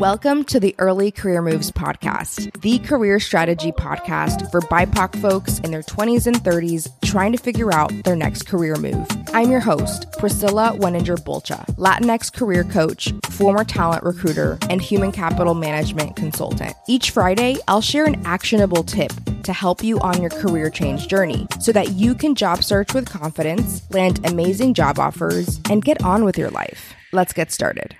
Welcome to the Early Career Moves podcast, the career strategy podcast for BIPOC folks in their 20s and 30s trying to figure out their next career move. I'm your host, Priscilla Weninger Bulcha, Latinx career coach, former talent recruiter, and human capital management consultant. Each Friday, I'll share an actionable tip to help you on your career change journey so that you can job search with confidence, land amazing job offers, and get on with your life. Let's get started.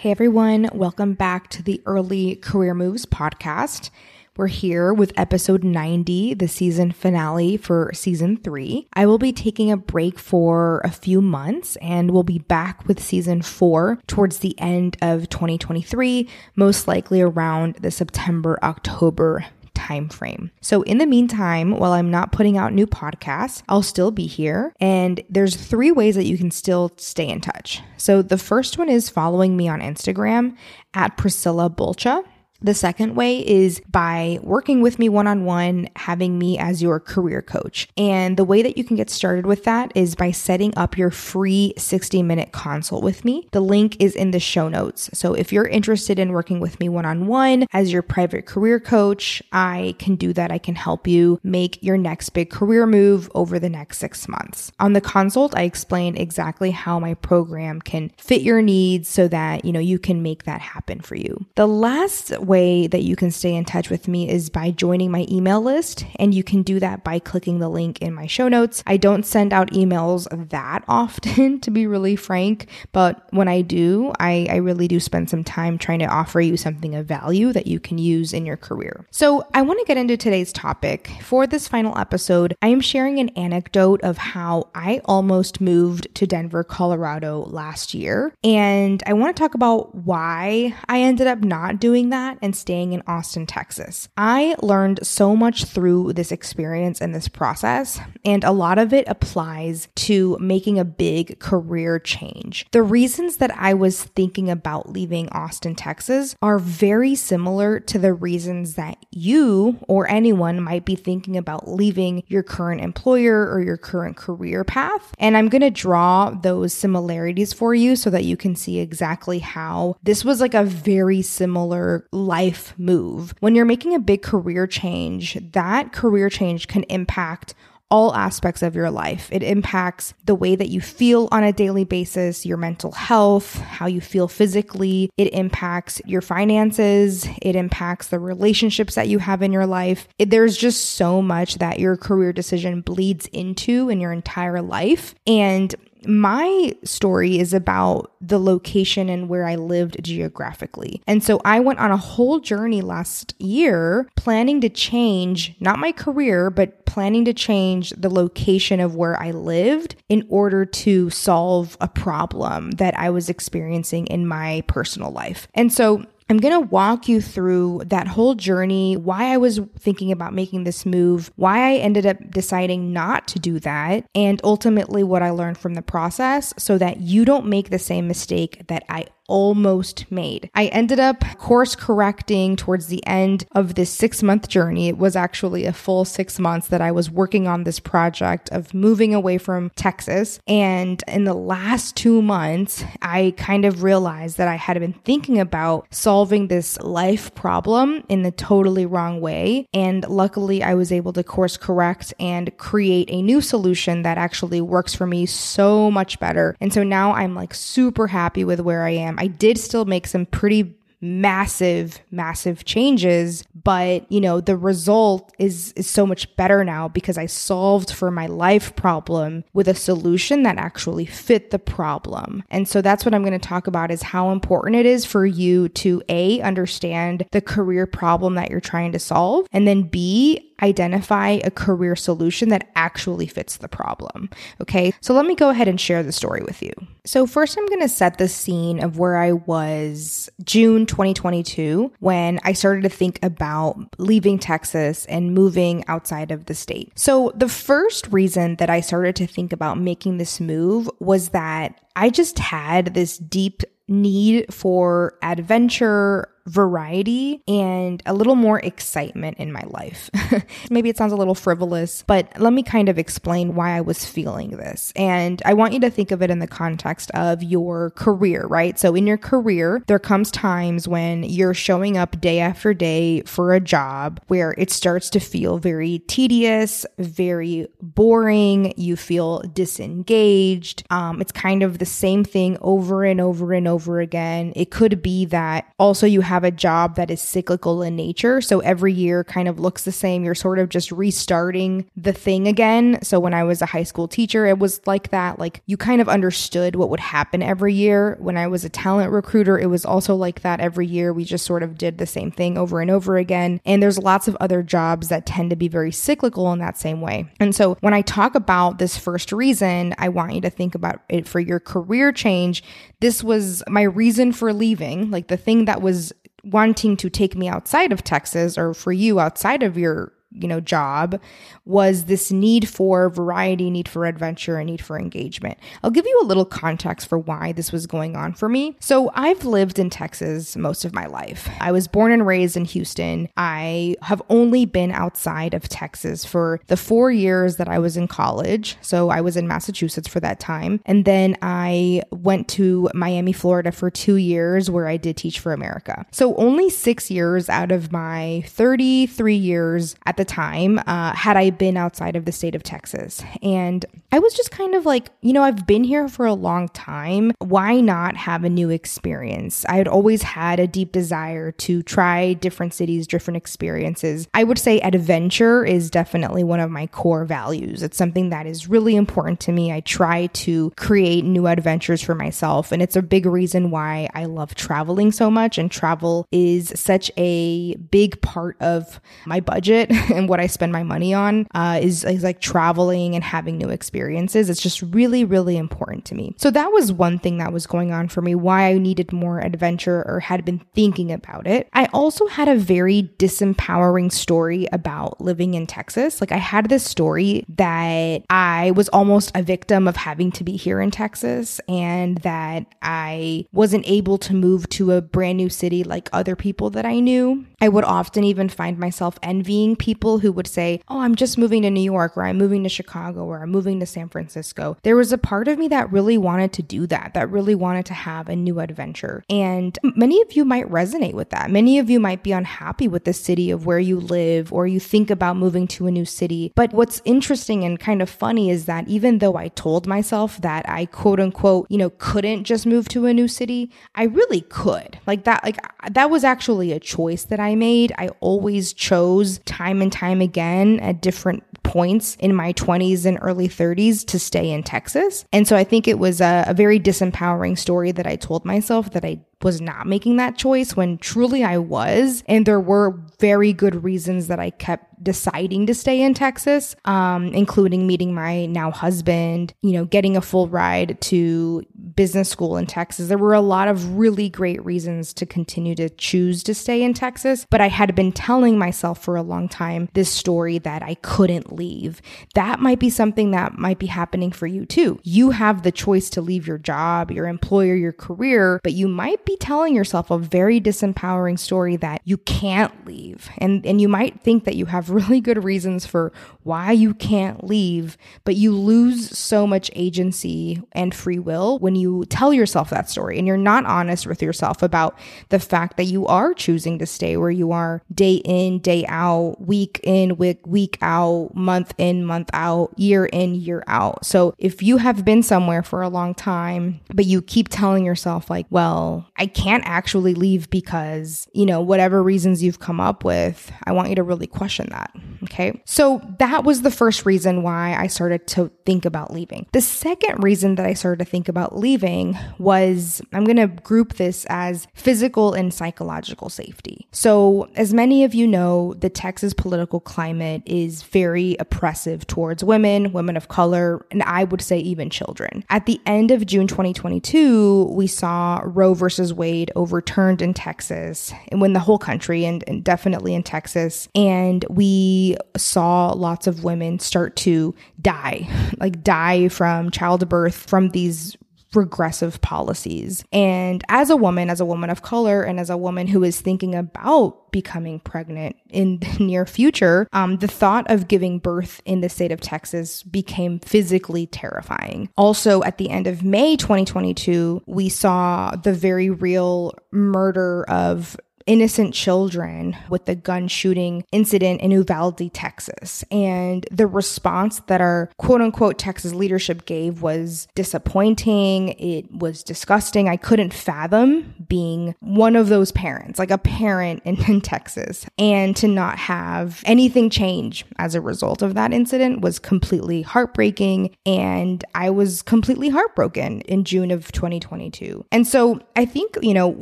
Hey everyone, welcome back to the Early Career Moves podcast. We're here with episode 90, the season finale for season three. I will be taking a break for a few months and we'll be back with season four towards the end of 2023, most likely around the September October time frame. So in the meantime, while I'm not putting out new podcasts, I'll still be here and there's three ways that you can still stay in touch. So the first one is following me on Instagram at Priscilla Bulcha. The second way is by working with me one on one, having me as your career coach. And the way that you can get started with that is by setting up your free 60 minute consult with me. The link is in the show notes. So if you're interested in working with me one on one as your private career coach, I can do that. I can help you make your next big career move over the next six months. On the consult, I explain exactly how my program can fit your needs so that, you know, you can make that happen for you. The last way that you can stay in touch with me is by joining my email list, and you can do that by clicking the link in my show notes. I don't send out emails that often, to be really frank, but when I do, I, I really do spend some time trying to offer you something of value that you can use in your career. So, I want to get into today's topic. For this final episode, I am sharing an anecdote of how I almost moved to Denver, Colorado last year. And I want to talk about why I ended up not doing that and staying in Austin, Texas. I learned so much through this experience and this process, and a lot of it applies to making a big career change. The reasons that I was thinking about leaving Austin, Texas are very similar to the reasons that you or anyone might be thinking about leaving your current employer or your current career path. And I'm going to draw those similarities for you so that you can see exactly how this was like a very similar life move. When you're making a big career change, that career change can impact all aspects of your life. It impacts the way that you feel on a daily basis, your mental health, how you feel physically. It impacts your finances. It impacts the relationships that you have in your life. It, there's just so much that your career decision bleeds into in your entire life. And my story is about the location and where I lived geographically. And so I went on a whole journey last year planning to change, not my career, but planning to change the location of where I lived in order to solve a problem that I was experiencing in my personal life. And so I'm going to walk you through that whole journey, why I was thinking about making this move, why I ended up deciding not to do that, and ultimately what I learned from the process so that you don't make the same mistake that I almost made. I ended up course correcting towards the end of this six month journey. It was actually a full six months that I was working on this project of moving away from Texas. And in the last two months, I kind of realized that I had been thinking about solving this life problem in the totally wrong way. And luckily, I was able to course correct and create a new solution that actually works for me so much better. And so now I'm like super happy with where I am. I did still make some pretty massive massive changes but you know the result is is so much better now because i solved for my life problem with a solution that actually fit the problem. And so that's what i'm going to talk about is how important it is for you to a understand the career problem that you're trying to solve and then b identify a career solution that actually fits the problem. Okay, so let me go ahead and share the story with you. So, first, I'm going to set the scene of where I was June 2022 when I started to think about leaving Texas and moving outside of the state. So, the first reason that I started to think about making this move was that I just had this deep need for adventure, variety and a little more excitement in my life. Maybe it sounds a little frivolous, but let me kind of explain why I was feeling this. And I want you to think of it in the context of your career, right? So in your career, there comes times when you're showing up day after day for a job where it starts to feel very tedious, very boring. You feel disengaged. Um, it's kind of the same thing over and over and over again. It could be that also you have a job that is cyclical in nature. So every year kind of looks the same. You're sort of just restarting the thing again. So when I was a high school teacher, it was like that. Like you kind of understood what would happen every year. When I was a talent recruiter, it was also like that every year. We just sort of did the same thing over and over again. And there's lots of other jobs that tend to be very cyclical in that same way. And so when I talk about this first reason, I want you to think about it for your career change. This was my reason for leaving, like the thing that was wanting to take me outside of Texas or for you outside of your you know job was this need for variety need for adventure and need for engagement. I'll give you a little context for why this was going on for me. So i've lived in texas most of my life. I was born and raised in houston. I have only been outside of texas for the four years that i was in college. So i was in massachusetts for that time. And then i went to miami florida for two years where i did teach for america. So only six years out of my 33 years at the time uh, had I been outside of the state of Texas. And I was just kind of like, you know, I've been here for a long time. Why not have a new experience? I had always had a deep desire to try different cities, different experiences. I would say adventure is definitely one of my core values. It's something that is really important to me. I try to create new adventures for myself. And it's a big reason why I love traveling so much. And travel is such a big part of my budget and what I spend my money on uh, is, is like traveling and having new experiences. It's just really, really important to me. So that was one thing that was going on for me, why I needed more adventure or had been thinking about it. I also had a very disempowering story about living in Texas. Like I had this story that I was almost a victim of having to be here in Texas and that I wasn't able to move to a brand new city like other people that I knew. I would often even find myself envying people people who would say, Oh, I'm just moving to New York or I'm moving to Chicago or I'm moving to San Francisco. There was a part of me that really wanted to do that, that really wanted to have a new adventure. And many of you might resonate with that. Many of you might be unhappy with the city of where you live or you think about moving to a new city. But what's interesting and kind of funny is that even though I told myself that I quote unquote, you know, couldn't just move to a new city, I really could. Like that, like that was actually a choice that I made. I always chose time and and time again at different points in my 20s and early 30s to stay in Texas. And so I think it was a, a very disempowering story that I told myself that I was not making that choice when truly I was. And there were very good reasons that I kept deciding to stay in Texas, um, including meeting my now husband, you know, getting a full ride to business school in Texas. There were a lot of really great reasons to continue to choose to stay in Texas, but I had been telling myself for a long time this story that I couldn't leave. That might be something that might be happening for you too. You have the choice to leave your job, your employer, your career, but you might be telling yourself a very disempowering story that you can't leave. And, and you might think that you have really good reasons for why you can't leave, but you lose so much agency and free will when you tell yourself that story and you're not honest with yourself about the fact that you are choosing to stay where you are day in, day out, week in, week, week out, month in, month out, year in, year out. So if you have been somewhere for a long time, but you keep telling yourself like, well, I can't actually leave because, you know, whatever reasons you've come up with, I want you to really question that. Okay. So that was the first reason why I started to think about leaving. The second reason that I started to think about leaving was I'm going to group this as physical and psychological safety. So, as many of you know, the Texas political climate is very oppressive towards women, women of color, and I would say even children. At the end of June 2022, we saw Roe versus Wade overturned in Texas and when the whole country and, and definitely in Texas. And we saw lots of women start to die, like die from childbirth from these regressive policies. And as a woman, as a woman of color, and as a woman who is thinking about becoming pregnant in the near future, um, the thought of giving birth in the state of Texas became physically terrifying. Also, at the end of May 2022, we saw the very real murder of innocent children with the gun shooting incident in Uvalde, Texas. And the response that our quote unquote Texas leadership gave was disappointing. It was disgusting. I couldn't fathom being one of those parents, like a parent in, in Texas, and to not have anything change as a result of that incident was completely heartbreaking. And I was completely heartbroken in June of 2022. And so I think, you know,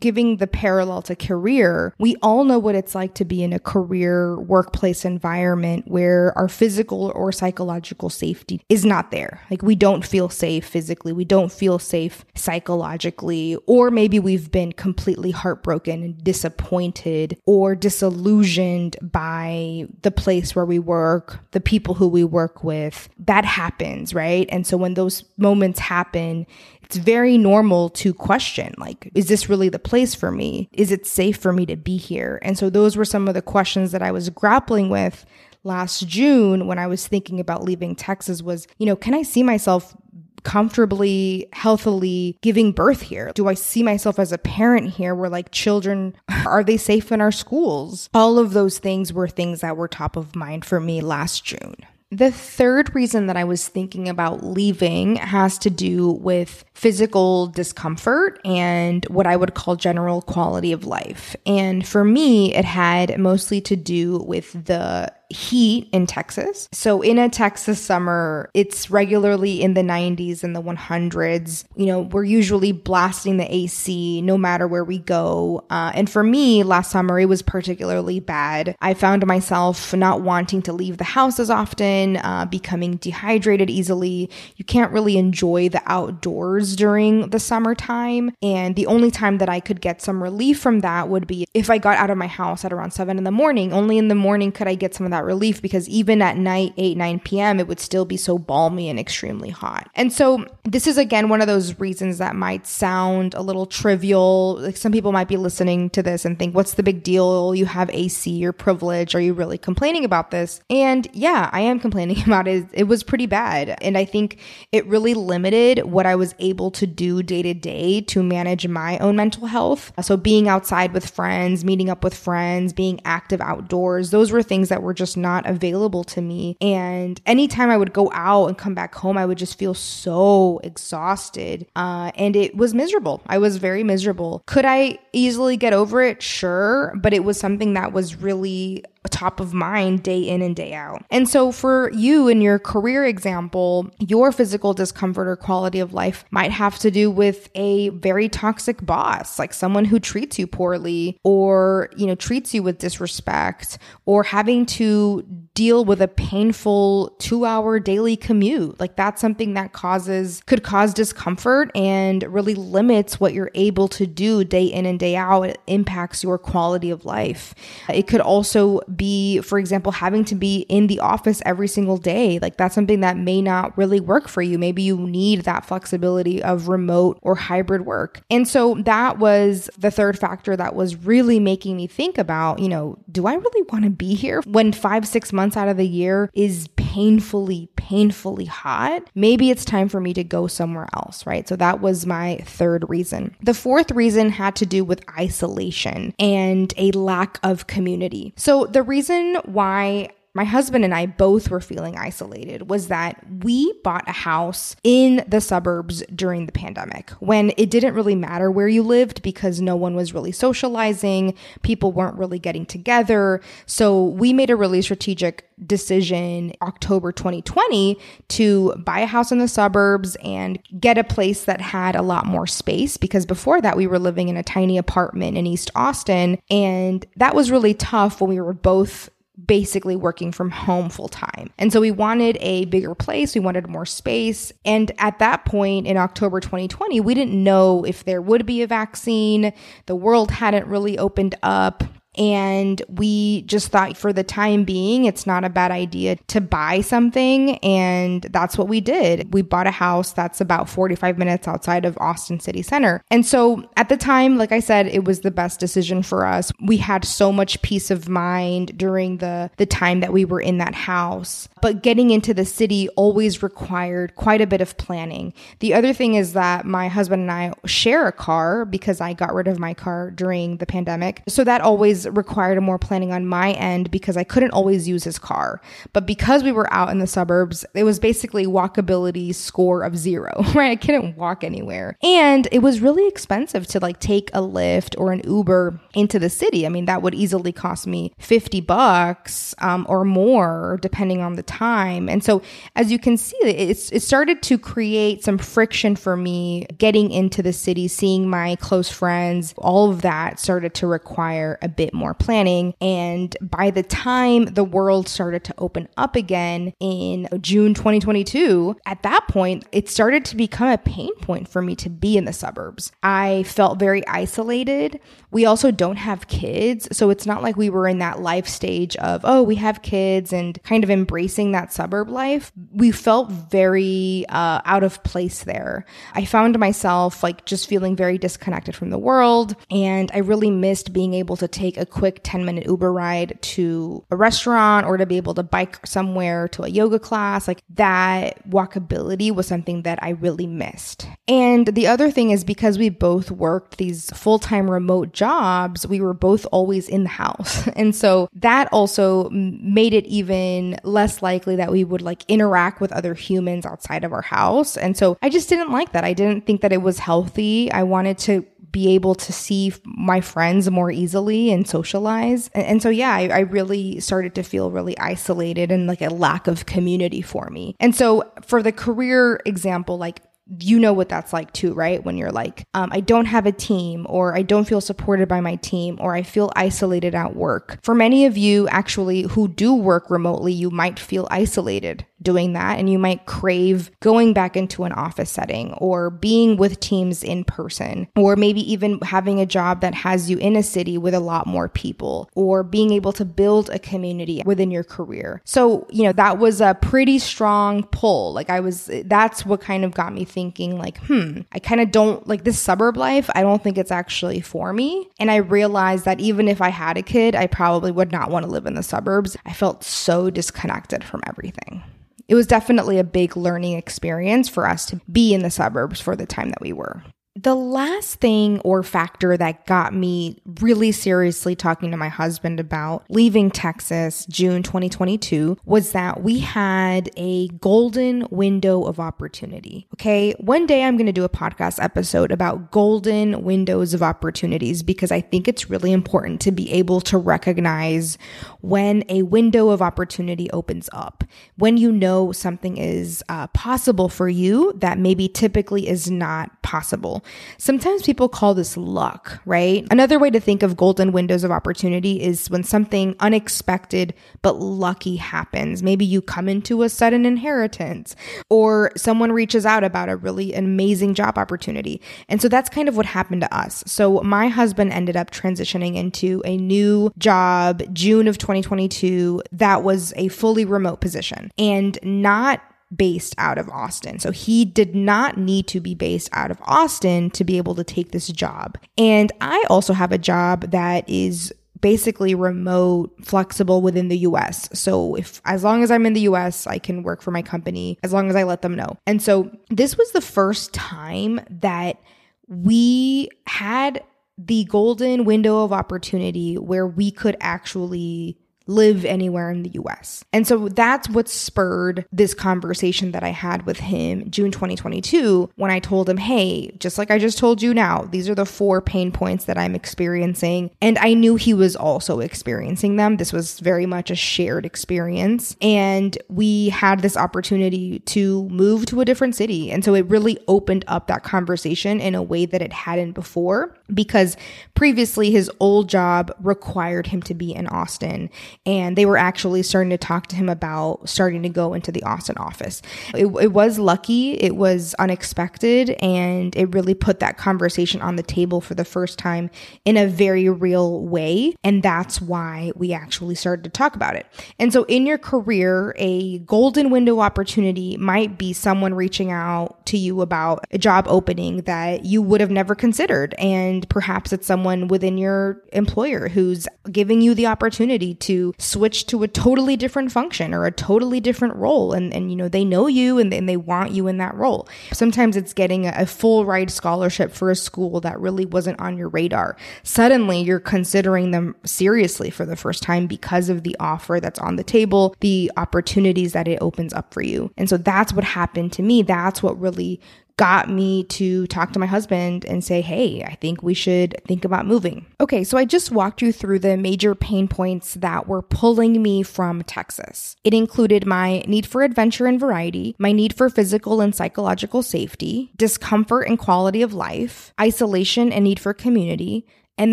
giving the parallel to career career, we all know what it's like to be in a career workplace environment where our physical or psychological safety is not there. Like we don't feel safe physically, we don't feel safe psychologically, or maybe we've been completely heartbroken and disappointed or disillusioned by the place where we work, the people who we work with. That happens, right? And so when those moments happen, it's very normal to question like is this really the place for me is it safe for me to be here and so those were some of the questions that i was grappling with last june when i was thinking about leaving texas was you know can i see myself comfortably, healthily giving birth here? Do I see myself as a parent here where like children, are they safe in our schools? All of those things were things that were top of mind for me last June. The third reason that I was thinking about leaving has to do with physical discomfort and what I would call general quality of life. And for me, it had mostly to do with the heat in Texas. So in a Texas summer, it's regularly in the 90s and the 100s. You know, we're usually blasting the AC no matter where we go. Uh, and for me, last summer, it was particularly bad. I found myself not wanting to leave the house as often, uh, becoming dehydrated easily. You can't really enjoy the outdoors during the summertime. And the only time that I could get some relief from that would be if I got out of my house at around seven in the morning. Only in the morning could I get some of that that relief because even at night, 8, 9 p.m., it would still be so balmy and extremely hot. And so this is again one of those reasons that might sound a little trivial. Like some people might be listening to this and think, what's the big deal? You have AC, you're privileged. Are you really complaining about this? And yeah, I am complaining about it. It was pretty bad. And I think it really limited what I was able to do day to day to manage my own mental health. So being outside with friends, meeting up with friends, being active outdoors, those were things that were just just not available to me. And anytime I would go out and come back home, I would just feel so exhausted. Uh, and it was miserable. I was very miserable. Could I easily get over it? Sure. But it was something that was really top of mind day in and day out. And so for you in your career example, your physical discomfort or quality of life might have to do with a very toxic boss, like someone who treats you poorly or, you know, treats you with disrespect or having to deal with a painful 2-hour daily commute. Like that's something that causes could cause discomfort and really limits what you're able to do day in and day out. It impacts your quality of life. It could also be, for example, having to be in the office every single day. Like that's something that may not really work for you. Maybe you need that flexibility of remote or hybrid work. And so that was the third factor that was really making me think about, you know, do I really want to be here when five, six months out of the year is painfully, painfully hot? Maybe it's time for me to go somewhere else, right? So that was my third reason. The fourth reason had to do with isolation and a lack of community. So the reason why my husband and I both were feeling isolated was that we bought a house in the suburbs during the pandemic when it didn't really matter where you lived because no one was really socializing, people weren't really getting together. So we made a really strategic decision October 2020 to buy a house in the suburbs and get a place that had a lot more space because before that we were living in a tiny apartment in East Austin and that was really tough when we were both basically working from home full time. And so we wanted a bigger place, we wanted more space. And at that point in October 2020, we didn't know if there would be a vaccine. The world hadn't really opened up. And we just thought for the time being, it's not a bad idea to buy something. And that's what we did. We bought a house that's about 45 minutes outside of Austin City Center. And so at the time, like I said, it was the best decision for us. We had so much peace of mind during the, the time that we were in that house. But getting into the city always required quite a bit of planning. The other thing is that my husband and I share a car because I got rid of my car during the pandemic. So that always required more planning on my end because I couldn't always use his car. But because we were out in the suburbs, it was basically walkability score of zero, right? I couldn't walk anywhere. And it was really expensive to like take a Lyft or an Uber into the city. I mean, that would easily cost me 50 bucks um, or more, depending on the time. And so, as you can see, it's, it started to create some friction for me getting into the city, seeing my close friends. All of that started to require a bit more planning. And by the time the world started to open up again in June 2022, at that point, it started to become a pain point for me to be in the suburbs. I felt very isolated. We also don't have kids. So it's not like we were in that life stage of, oh, we have kids and kind of embracing that suburb life. We felt very uh, out of place there. I found myself like just feeling very disconnected from the world. And I really missed being able to take a quick 10 minute Uber ride to a restaurant or to be able to bike somewhere to a yoga class. Like that walkability was something that I really missed. And the other thing is because we both worked these full time remote jobs, we were both always in the house. And so that also made it even less likely that we would like interact with other humans outside of our house. And so I just didn't like that. I didn't think that it was healthy. I wanted to be able to see my friends more easily and socialize. And, and so, yeah, I, I, really started to feel really isolated and like a lack of community for me. And so, for the career example, like you know what that's like too, right? When you're like, um, I don't have a team, or I don't feel supported by my team, or I feel isolated at work. For many of you, actually, who do work remotely, you might feel isolated doing that and you might crave going back into an office setting or being with teams in person or maybe even having a job that has you in a city with a lot more people or being able to build a community within your career. So, you know, that was a pretty strong pull. Like I was that's what kind of got me thinking like, hmm, I kind of don't like this suburb life. I don't think it's actually for me. And I realized that even if I had a kid, I probably would not want to live in the suburbs. I felt so disconnected from everything it was definitely a big learning experience for us to be in the suburbs for the time that we were. The last thing or factor that got me really seriously talking to my husband about leaving Texas June 2022 was that we had a golden window of opportunity. Okay. One day I'm going to do a podcast episode about golden windows of opportunities because I think it's really important to be able to recognize when a window of opportunity opens up, when you know something is uh, possible for you that maybe typically is not possible. Sometimes people call this luck, right? Another way to think of golden windows of opportunity is when something unexpected but lucky happens. Maybe you come into a sudden inheritance or someone reaches out about a really amazing job opportunity. And so that's kind of what happened to us. So my husband ended up transitioning into a new job June of 2022 that was a fully remote position and not based out of Austin. So he did not need to be based out of Austin to be able to take this job. And I also have a job that is basically remote, flexible within the US. So if as long as I'm in the US, I can work for my company as long as I let them know. And so this was the first time that we had the golden window of opportunity where we could actually live anywhere in the US. And so that's what spurred this conversation that I had with him June 2022 when I told him, hey, just like I just told you now, these are the four pain points that I'm experiencing. And I knew he was also experiencing them. This was very much a shared experience. And we had this opportunity to move to a different city. And so it really opened up that conversation in a way that it hadn't before because previously his old job required him to be in Austin. And they were actually starting to talk to him about starting to go into the Austin office. It, it was lucky, it was unexpected, and it really put that conversation on the table for the first time in a very real way. And that's why we actually started to talk about it. And so in your career, a golden window opportunity might be someone reaching out to you about a job opening that you would have never considered. And perhaps it's someone within your employer who's giving you the opportunity to switch to a totally different function or a totally different role. And, and you know, they know you and, and they want you in that role. Sometimes it's getting a, a full ride scholarship for a school that really wasn't on your radar. Suddenly you're considering them seriously for the first time because of the offer that's on the table, the opportunities that it opens up for you. And so that's what happened to me. That's what really got me to talk to my husband and say, hey, I think we should think about moving. Okay, so I just walked you through the major pain points that were pulling me from Texas. It included my need for adventure and variety, my need for physical and psychological safety, discomfort and quality of life, isolation and need for community, and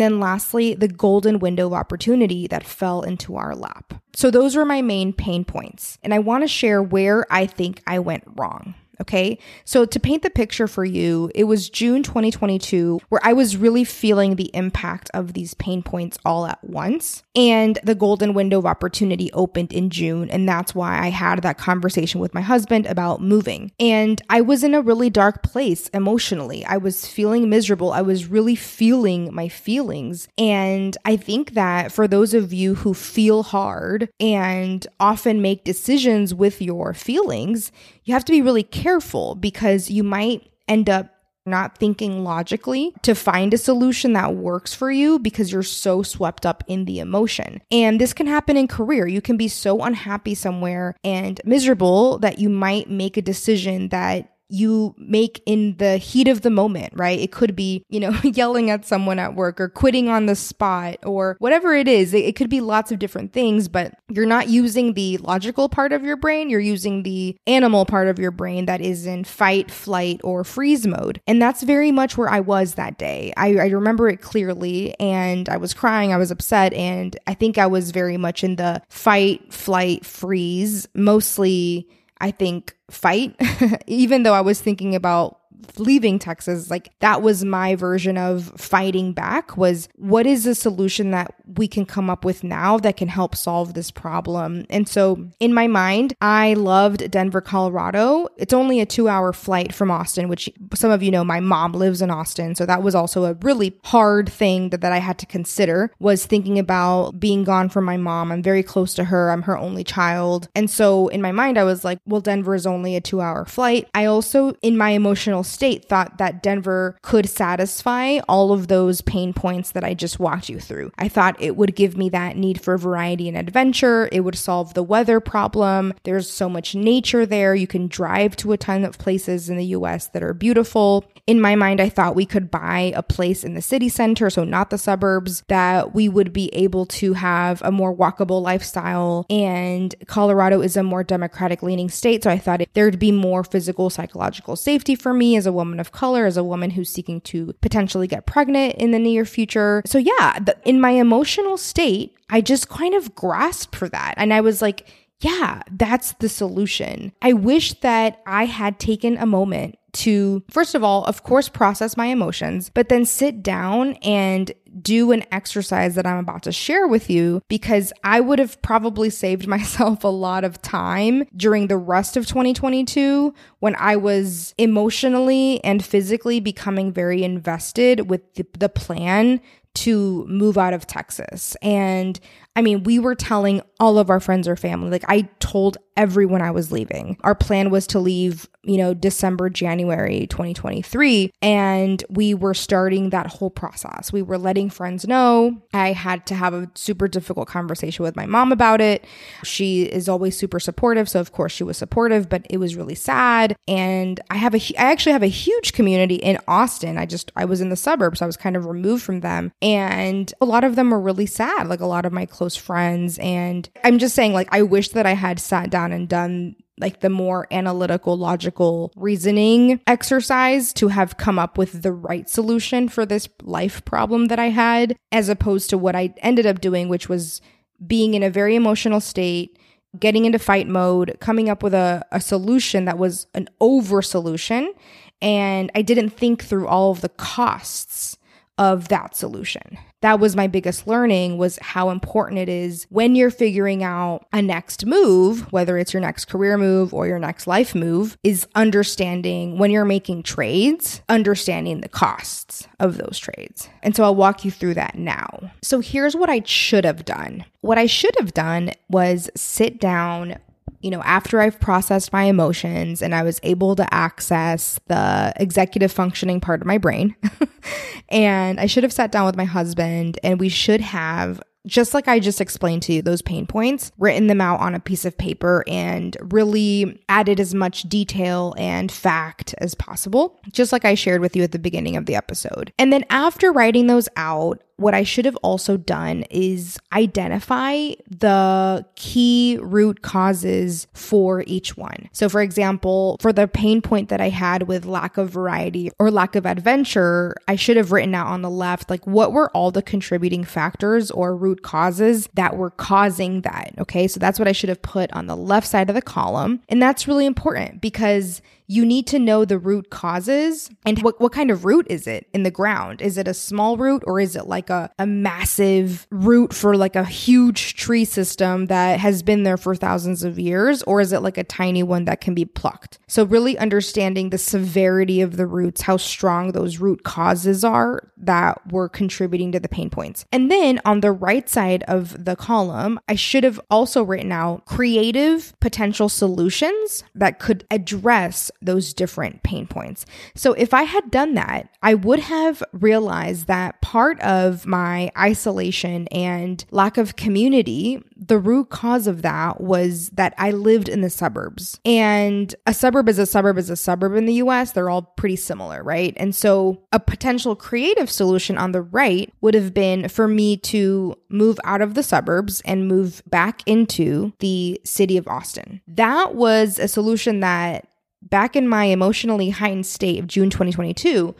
then lastly, the golden window of opportunity that fell into our lap. So those were my main pain points. And I want to share where I think I went wrong. Okay. So to paint the picture for you, it was June 2022 where I was really feeling the impact of these pain points all at once. And the golden window of opportunity opened in June. And that's why I had that conversation with my husband about moving. And I was in a really dark place emotionally. I was feeling miserable. I was really feeling my feelings. And I think that for those of you who feel hard and often make decisions with your feelings, you have to be really careful because you might end up not thinking logically to find a solution that works for you because you're so swept up in the emotion. And this can happen in career. You can be so unhappy somewhere and miserable that you might make a decision that you make in the heat of the moment, right? It could be, you know, yelling at someone at work or quitting on the spot or whatever it is. It, could be lots of different things, but you're not using the logical part of your brain. You're using the animal part of your brain that is in fight, flight, or freeze mode. And that's very much where I was that day. I, I remember it clearly and I was crying. I was upset. And I think I was very much in the fight, flight, freeze, mostly I think, fight, even though I was thinking about leaving Texas, like that was my version of fighting back was what is the solution that we can come up with now that can help solve this problem? And so in my mind, I loved Denver, Colorado. It's only a two hour flight from Austin, which some of you know my mom lives in Austin. So that was also a really hard thing that, that I had to consider was thinking about being gone from my mom. I'm very close to her. I'm her only child. And so in my mind, I was like, well, Denver is only a two hour flight. I also, in my emotional state thought that Denver could satisfy all of those pain points that I just walked you through. I thought it would give me that need for variety and adventure. It would solve the weather problem. There's so much nature there. You can drive to a ton of places in the US that are beautiful. In my mind, I thought we could buy a place in the city center, so not the suburbs, that we would be able to have a more walkable lifestyle. And Colorado is a more democratic leaning state. So I thought there'd be more physical, psychological safety for me as a woman of color, as a woman who's seeking to potentially get pregnant in the near future. So, yeah, the, in my emotional state, I just kind of grasped for that. And I was like, yeah, that's the solution. I wish that I had taken a moment to, first of all, of course, process my emotions, but then sit down and do an exercise that I'm about to share with you because I would have probably saved myself a lot of time during the rest of 2022 when I was emotionally and physically becoming very invested with the, the plan to move out of Texas. And I mean, we were telling all of our friends or family, like I told everyone I was leaving. Our plan was to leave, you know, December, January 2023. And we were starting that whole process. We were letting friends know. I had to have a super difficult conversation with my mom about it. She is always super supportive. So, of course, she was supportive, but it was really sad. And I have a, I actually have a huge community in Austin. I just, I was in the suburbs. So I was kind of removed from them. And a lot of them were really sad. Like a lot of my close friends. And I'm just saying, like, I wish that I had sat down and done like the more analytical, logical reasoning exercise to have come up with the right solution for this life problem that I had, as opposed to what I ended up doing, which was being in a very emotional state, getting into fight mode, coming up with a, a solution that was an over solution. And I didn't think through all of the costs of that solution. That was my biggest learning was how important it is when you're figuring out a next move, whether it's your next career move or your next life move, is understanding when you're making trades, understanding the costs of those trades. And so I'll walk you through that now. So here's what I should have done. What I should have done was sit down you know, after I've processed my emotions and I was able to access the executive functioning part of my brain, and I should have sat down with my husband and we should have just like I just explained to you, those pain points, written them out on a piece of paper and really added as much detail and fact as possible, just like I shared with you at the beginning of the episode. And then after writing those out, what I should have also done is identify the key root causes for each one. So, for example, for the pain point that I had with lack of variety or lack of adventure, I should have written out on the left, like, what were all the contributing factors or root causes that were causing that? Okay. So, that's what I should have put on the left side of the column. And that's really important because you need to know the root causes and what, what kind of root is it in the ground? Is it a small root or is it like a, a massive root for like a huge tree system that has been there for thousands of years? Or is it like a tiny one that can be plucked? So, really understanding the severity of the roots, how strong those root causes are that were contributing to the pain points. And then on the right side of the column, I should have also written out creative potential solutions that could address those different pain points. So if I had done that, I would have realized that part of my isolation and lack of community, the root cause of that was that I lived in the suburbs. And a suburb is a suburb is a suburb in the US. They're all pretty similar, right? And so a potential creative solution on the right would have been for me to move out of the suburbs and move back into the city of Austin. That was a solution that back in my emotionally heightened state of June 2022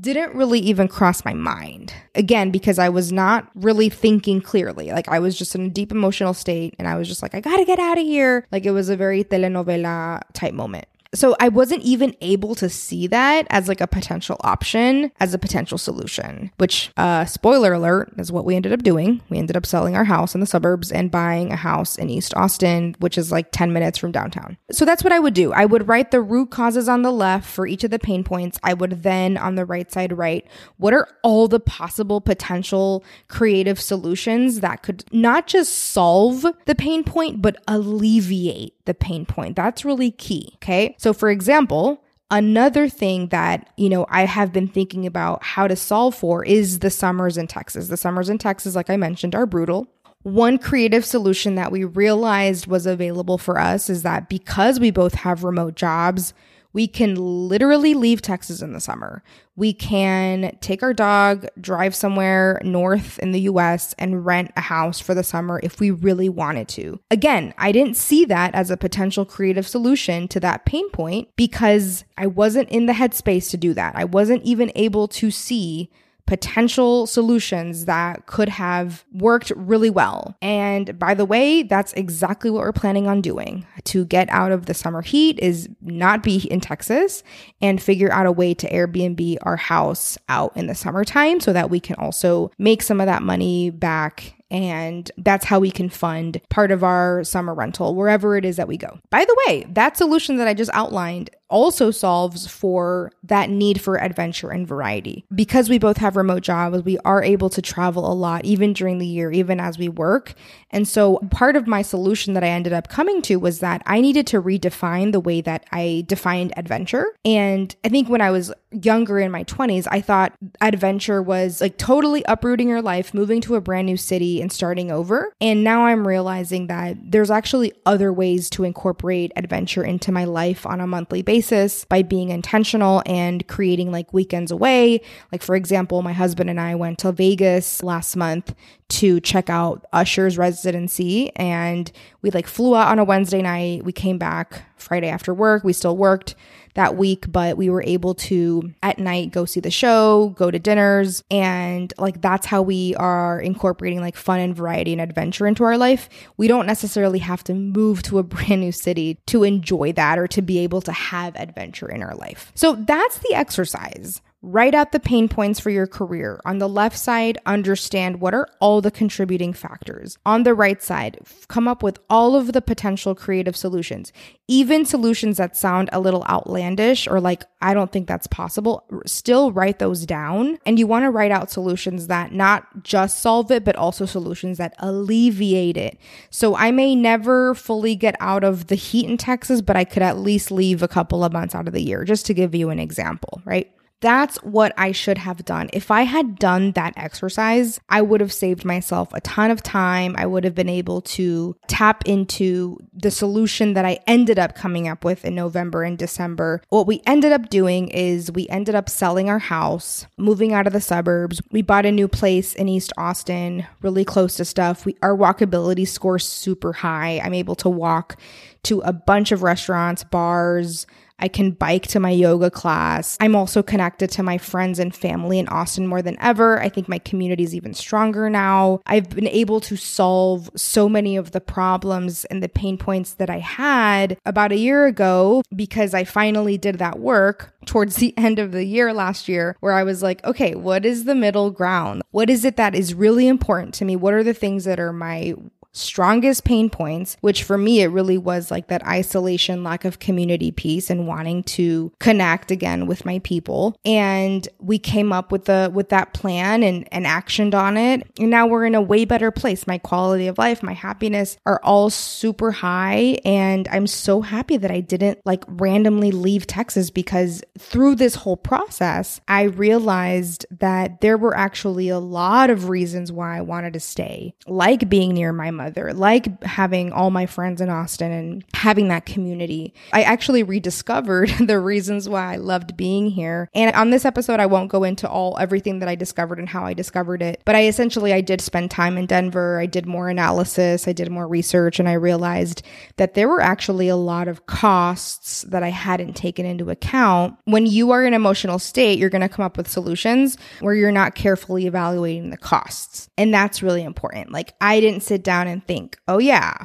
didn't really even cross my mind. Again, because I was not really thinking clearly. Like I was just in a deep emotional state and I was just like, I gotta get out of here. Like it was a very telenovela type moment. So I wasn't even able to see that as like a potential option, as a potential solution, which, uh, spoiler alert, is what we ended up doing. We ended up selling our house in the suburbs and buying a house in East Austin, which is like 10 minutes from downtown. So that's what I would do. I would write the root causes on the left for each of the pain points. I would then on the right side write what are all the possible potential creative solutions that could not just solve the pain point, but alleviate the pain point. That's really key. Okay. So, for example, Another thing that, you know, I have been thinking about how to solve for is the summers in Texas. The summers in Texas, like I mentioned, are brutal. One creative solution that we realized was available for us is that because we both have remote jobs, we can literally leave Texas in the summer. We can take our dog, drive somewhere north in the US, and rent a house for the summer if we really wanted to. Again, I didn't see that as a potential creative solution to that pain point because I wasn't in the headspace to do that. I wasn't even able to see potential solutions that could have worked really well. And by the way, that's exactly what we're planning on doing. To get out of the summer heat is not be in Texas and figure out a way to Airbnb our house out in the summertime so that we can also make some of that money back and that's how we can fund part of our summer rental wherever it is that we go. By the way, that solution that I just outlined also solves for that need for adventure and variety. Because we both have remote jobs, we are able to travel a lot, even during the year, even as we work. And so part of my solution that I ended up coming to was that I needed to redefine the way that I defined adventure. And I think when I was younger in my 20s, I thought adventure was like totally uprooting your life, moving to a brand new city and starting over. And now I'm realizing that there's actually other ways to incorporate adventure into my life on a monthly basis by being intentional and creating like weekends away. Like, for example, my husband and I went to Vegas last month to check out Usher's residency and we like flew out on a Wednesday night. We came back Friday after work. We still worked that week, but we were able to at night go see the show, go to dinners, and like that's how we are incorporating like fun and variety and adventure into our life. We don't necessarily have to move to a brand new city to enjoy that or to be able to have adventure in our life. So that's the exercise. Write out the pain points for your career. On the left side, understand what are all the contributing factors. On the right side, come up with all of the potential creative solutions, even solutions that sound a little outlandish or like, I don't think that's possible. Still write those down. And you want to write out solutions that not just solve it, but also solutions that alleviate it. So I may never fully get out of the heat in Texas, but I could at least leave a couple of months out of the year, just to give you an example, right? That's what I should have done. If I had done that exercise, I would have saved myself a ton of time. I would have been able to tap into the solution that I ended up coming up with in November and December. What we ended up doing is we ended up selling our house, moving out of the suburbs. We bought a new place in East Austin, really close to stuff. We our walkability score super high. I'm able to walk to a bunch of restaurants, bars, I can bike to my yoga class. I'm also connected to my friends and family in Austin more than ever. I think my community is even stronger now. I've been able to solve so many of the problems and the pain points that I had about a year ago because I finally did that work towards the end of the year last year where I was like, okay, what is the middle ground? What is it that is really important to me? What are the things that are my strongest pain points, which for me, it really was like that isolation, lack of community piece and wanting to connect again with my people. And we came up with the, with that plan and, and actioned on it. And now we're in a way better place. My quality of life, my happiness are all super high. And I'm so happy that I didn't like randomly leave Texas because through this whole process, I realized that there were actually a lot of reasons why I wanted to stay, like being near my mother, like having all my friends in Austin and having that community. I actually rediscovered the reasons why I loved being here. And on this episode, I won't go into all everything that I discovered and how I discovered it, but I essentially I did spend time in Denver. I did more analysis, I did more research, and I realized that there were actually a lot of costs that I hadn't taken into account. When you are in emotional state, you're going to come up with solutions where you're not carefully evaluating the costs. And that's really important. Like I didn't sit down and think, oh, yeah,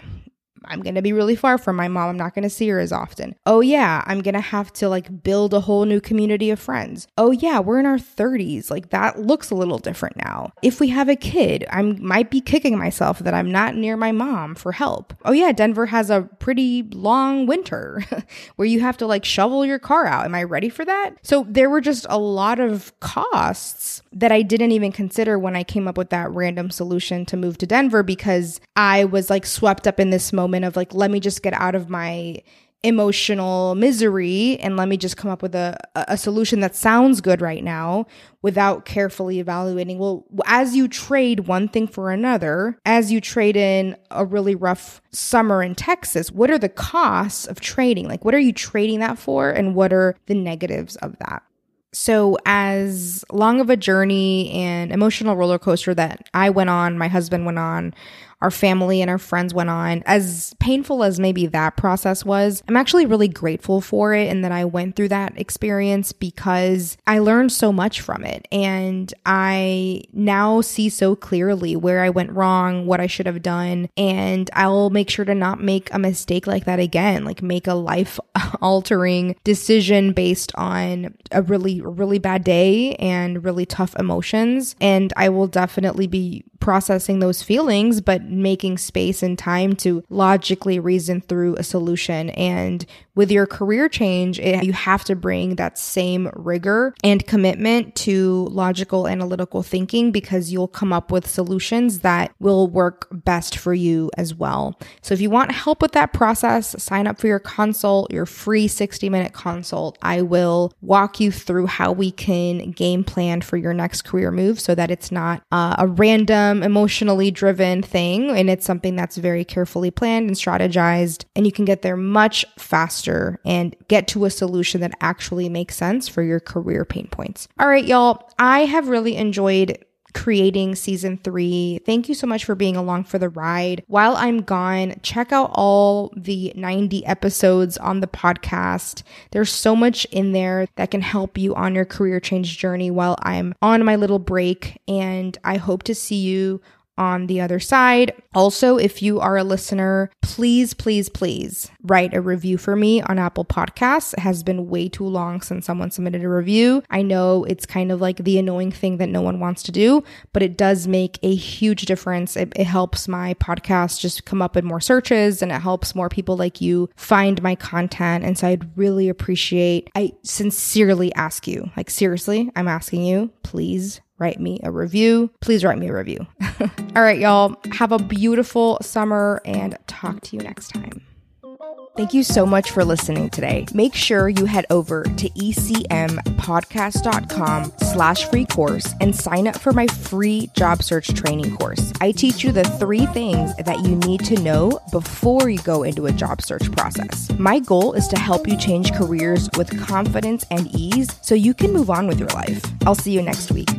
I'm going to be really far from my mom. I'm not going to see her as often. Oh, yeah, I'm going to have to like build a whole new community of friends. Oh, yeah, we're in our 30s. Like that looks a little different now. If we have a kid, I might be kicking myself that I'm not near my mom for help. Oh, yeah, Denver has a pretty long winter where you have to like shovel your car out. Am I ready for that? So there were just a lot of costs that I didn't even consider when I came up with that random solution to move to Denver because I was like swept up in this moment of like, let me just get out of my emotional misery and let me just come up with a, a solution that sounds good right now without carefully evaluating. Well as you trade one thing for another as you trade in a really rough summer in texas what are the costs of trading? Like what are you trading that for and what are the negatives of that? So, as long of a journey and emotional roller coaster that I went on, my husband went on, our family and our friends went on. As painful as maybe that process was, I'm actually really grateful for it and that I went through that experience because I learned so much from it. And I now see so clearly where I went wrong, what I should have done. And I'll make sure to not make a mistake like that again, like make a life altering decision based on a really, really bad day and really tough emotions. And I will definitely be processing those feelings, but making space and time to logically reason through a solution. And with your career change, it, you have to bring that same rigor and commitment to logical analytical thinking because you'll come up with solutions that will work best for you as well. So if you want help with that process, sign up for your consult, your free 60 minute consult. I will walk you through how we can game plan for your next career move so that it's not uh, a random, emotionally driven thing and it's something that's very carefully planned and strategized and you can get there much faster faster and get to a solution that actually makes sense for your career pain points. All right, y'all, I have really enjoyed creating season three. Thank you so much for being along for the ride. While I'm gone, check out all the 90 episodes on the podcast. There's so much in there that can help you on your career change journey while I'm on my little break. And I hope to see you on the other side. Also, if you are a listener, please, please, please write a review for me on Apple Podcasts. It has been way too long since someone submitted a review. I know it's kind of like the annoying thing that no one wants to do, but it does make a huge difference. It, it helps my podcast just come up in more searches and it helps more people like you find my content. And so I'd really appreciate, I sincerely ask you, like, seriously, I'm asking you, please write me a review. Please write me a review. All right, y'all. Have a beautiful summer and talk to you next time. Thank you so much for listening today. Make sure you head over to ecmpodcast.com slash free course and sign up for my free job search training course. I teach you the three things that you need to know before you go into a job search process. My goal is to help you change careers with confidence and ease so you can move on with your life. I'll see you next week.